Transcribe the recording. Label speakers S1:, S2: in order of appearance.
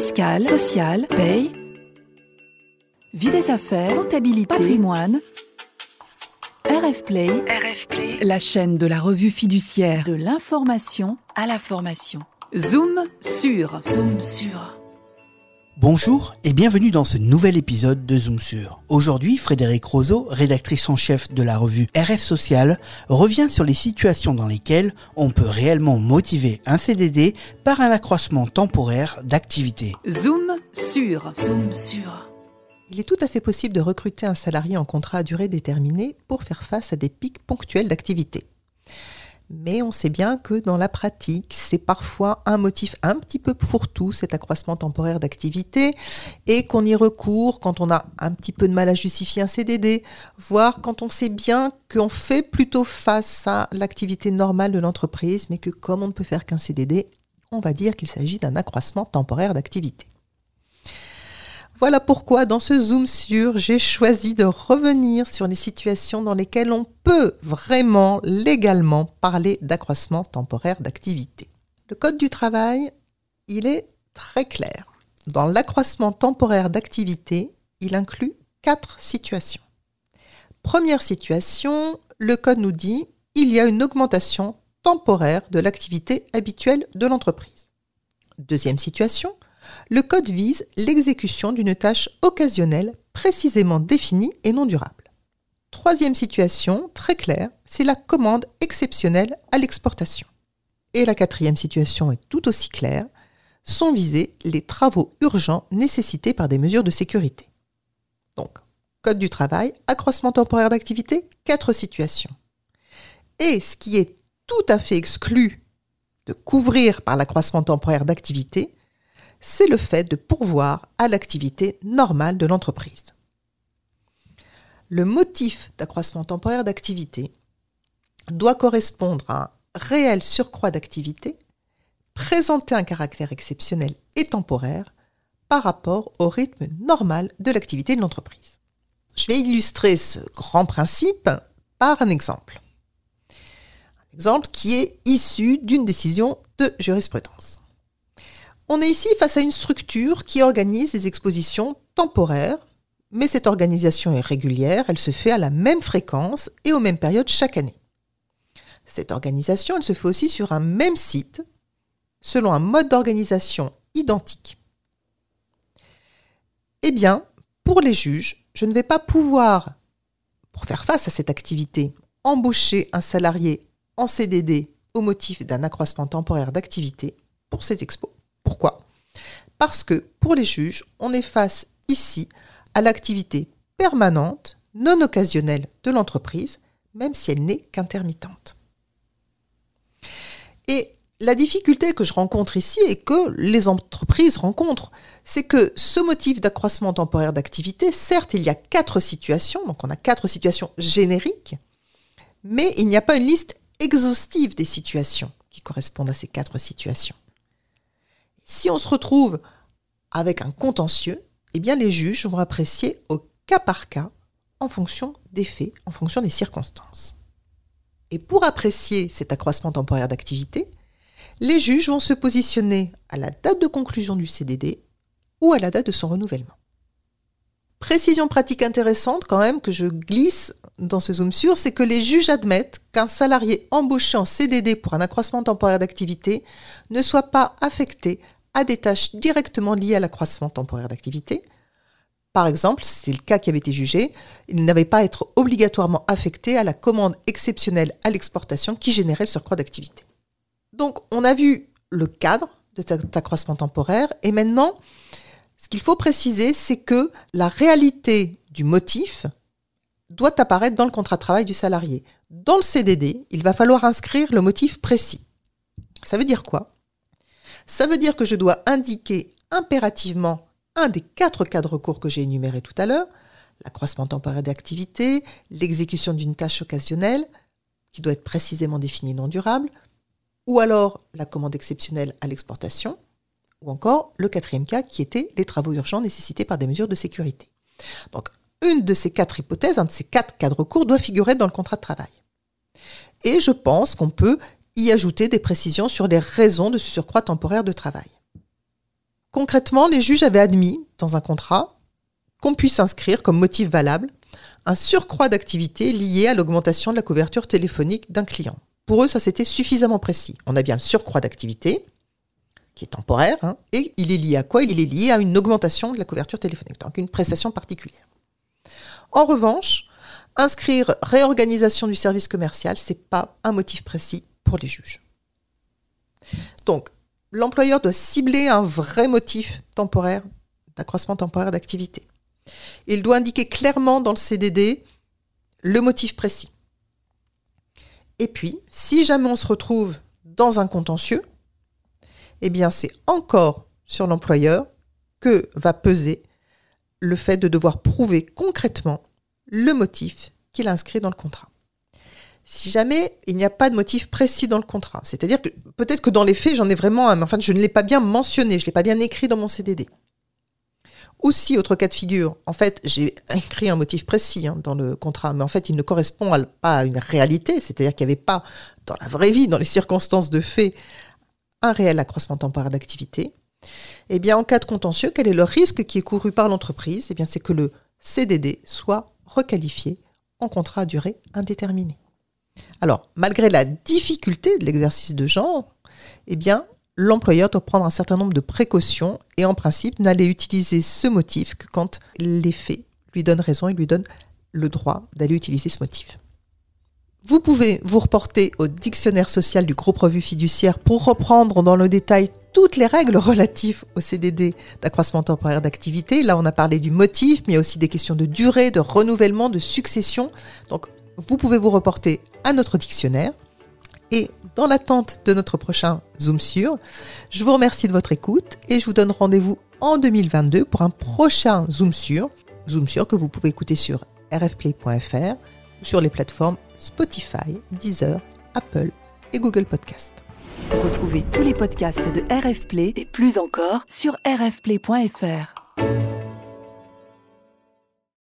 S1: fiscale, sociale, paye, vie des affaires, comptabilité, patrimoine. RF Play, la chaîne de la revue fiduciaire de l'information à la formation. Zoom sur, zoom sur.
S2: Bonjour et bienvenue dans ce nouvel épisode de Zoom sur. Aujourd'hui, Frédéric Roseau, rédactrice en chef de la revue RF Social, revient sur les situations dans lesquelles on peut réellement motiver un CDD par un accroissement temporaire d'activité.
S1: Zoom sur, zoom sur.
S3: Il est tout à fait possible de recruter un salarié en contrat à durée déterminée pour faire face à des pics ponctuels d'activité. Mais on sait bien que dans la pratique, c'est parfois un motif un petit peu fourre-tout, cet accroissement temporaire d'activité, et qu'on y recourt quand on a un petit peu de mal à justifier un CDD, voire quand on sait bien qu'on fait plutôt face à l'activité normale de l'entreprise, mais que comme on ne peut faire qu'un CDD, on va dire qu'il s'agit d'un accroissement temporaire d'activité. Voilà pourquoi dans ce zoom sur, j'ai choisi de revenir sur les situations dans lesquelles on peut vraiment légalement parler d'accroissement temporaire d'activité. Le Code du travail, il est très clair. Dans l'accroissement temporaire d'activité, il inclut quatre situations. Première situation, le Code nous dit il y a une augmentation temporaire de l'activité habituelle de l'entreprise. Deuxième situation, le code vise l'exécution d'une tâche occasionnelle précisément définie et non durable. Troisième situation, très claire, c'est la commande exceptionnelle à l'exportation. Et la quatrième situation est tout aussi claire, sont visés les travaux urgents nécessités par des mesures de sécurité. Donc, Code du travail, accroissement temporaire d'activité, quatre situations. Et ce qui est tout à fait exclu de couvrir par l'accroissement temporaire d'activité, c'est le fait de pourvoir à l'activité normale de l'entreprise. Le motif d'accroissement temporaire d'activité doit correspondre à un réel surcroît d'activité, présenter un caractère exceptionnel et temporaire par rapport au rythme normal de l'activité de l'entreprise. Je vais illustrer ce grand principe par un exemple. Un exemple qui est issu d'une décision de jurisprudence. On est ici face à une structure qui organise des expositions temporaires, mais cette organisation est régulière, elle se fait à la même fréquence et aux mêmes périodes chaque année. Cette organisation, elle se fait aussi sur un même site, selon un mode d'organisation identique. Eh bien, pour les juges, je ne vais pas pouvoir, pour faire face à cette activité, embaucher un salarié en CDD au motif d'un accroissement temporaire d'activité pour ces expos. Parce que pour les juges, on est face ici à l'activité permanente, non occasionnelle de l'entreprise, même si elle n'est qu'intermittente. Et la difficulté que je rencontre ici et que les entreprises rencontrent, c'est que ce motif d'accroissement temporaire d'activité, certes, il y a quatre situations, donc on a quatre situations génériques, mais il n'y a pas une liste exhaustive des situations qui correspondent à ces quatre situations. Si on se retrouve avec un contentieux, eh bien les juges vont apprécier au cas par cas en fonction des faits, en fonction des circonstances. Et pour apprécier cet accroissement temporaire d'activité, les juges vont se positionner à la date de conclusion du CDD ou à la date de son renouvellement. Précision pratique intéressante quand même que je glisse dans ce zoom sur, c'est que les juges admettent qu'un salarié embauché en CDD pour un accroissement temporaire d'activité ne soit pas affecté à des tâches directement liées à l'accroissement temporaire d'activité. Par exemple, c'est le cas qui avait été jugé, il n'avait pas à être obligatoirement affecté à la commande exceptionnelle à l'exportation qui générait le surcroît d'activité. Donc, on a vu le cadre de cet accroissement temporaire et maintenant, ce qu'il faut préciser, c'est que la réalité du motif doit apparaître dans le contrat de travail du salarié. Dans le CDD, il va falloir inscrire le motif précis. Ça veut dire quoi? Ça veut dire que je dois indiquer impérativement un des quatre cas de recours que j'ai énumérés tout à l'heure, l'accroissement temporaire d'activité, l'exécution d'une tâche occasionnelle, qui doit être précisément définie non durable, ou alors la commande exceptionnelle à l'exportation, ou encore le quatrième cas qui était les travaux urgents nécessités par des mesures de sécurité. Donc, une de ces quatre hypothèses, un de ces quatre cas de recours doit figurer dans le contrat de travail. Et je pense qu'on peut y ajouter des précisions sur les raisons de ce surcroît temporaire de travail. concrètement, les juges avaient admis dans un contrat qu'on puisse inscrire comme motif valable un surcroît d'activité lié à l'augmentation de la couverture téléphonique d'un client. Pour eux, ça c'était suffisamment précis. On a bien le surcroît d'activité, qui est temporaire, hein, et il est lié à quoi? Il est lié à une augmentation de la couverture téléphonique, donc une prestation particulière. En revanche, inscrire réorganisation du service commercial, ce n'est pas un motif précis les juges. Donc, l'employeur doit cibler un vrai motif temporaire, d'accroissement temporaire d'activité. Il doit indiquer clairement dans le CDD le motif précis. Et puis, si jamais on se retrouve dans un contentieux, eh bien c'est encore sur l'employeur que va peser le fait de devoir prouver concrètement le motif qu'il a inscrit dans le contrat. Si jamais il n'y a pas de motif précis dans le contrat, c'est-à-dire que peut-être que dans les faits, j'en ai vraiment un, mais enfin, je ne l'ai pas bien mentionné, je ne l'ai pas bien écrit dans mon CDD. Aussi, autre cas de figure, en fait, j'ai écrit un motif précis hein, dans le contrat, mais en fait, il ne correspond pas à une réalité, c'est-à-dire qu'il n'y avait pas, dans la vraie vie, dans les circonstances de fait, un réel accroissement temporaire d'activité. Eh bien, en cas de contentieux, quel est le risque qui est couru par l'entreprise? Eh bien, c'est que le CDD soit requalifié en contrat à durée indéterminée. Alors, malgré la difficulté de l'exercice de genre, eh bien, l'employeur doit prendre un certain nombre de précautions et en principe n'aller utiliser ce motif que quand les faits lui donnent raison et lui donnent le droit d'aller utiliser ce motif. Vous pouvez vous reporter au dictionnaire social du groupe Revue Fiduciaire pour reprendre dans le détail toutes les règles relatives au CDD d'accroissement temporaire d'activité. Là, on a parlé du motif, mais il y a aussi des questions de durée, de renouvellement, de succession. Vous pouvez vous reporter à notre dictionnaire. Et dans l'attente de notre prochain Zoom sur, je vous remercie de votre écoute et je vous donne rendez-vous en 2022 pour un prochain Zoom sur, Zoom sur que vous pouvez écouter sur rfplay.fr ou sur les plateformes Spotify, Deezer, Apple et Google Podcast.
S1: Retrouvez tous les podcasts de RF Play et plus encore sur rfplay.fr.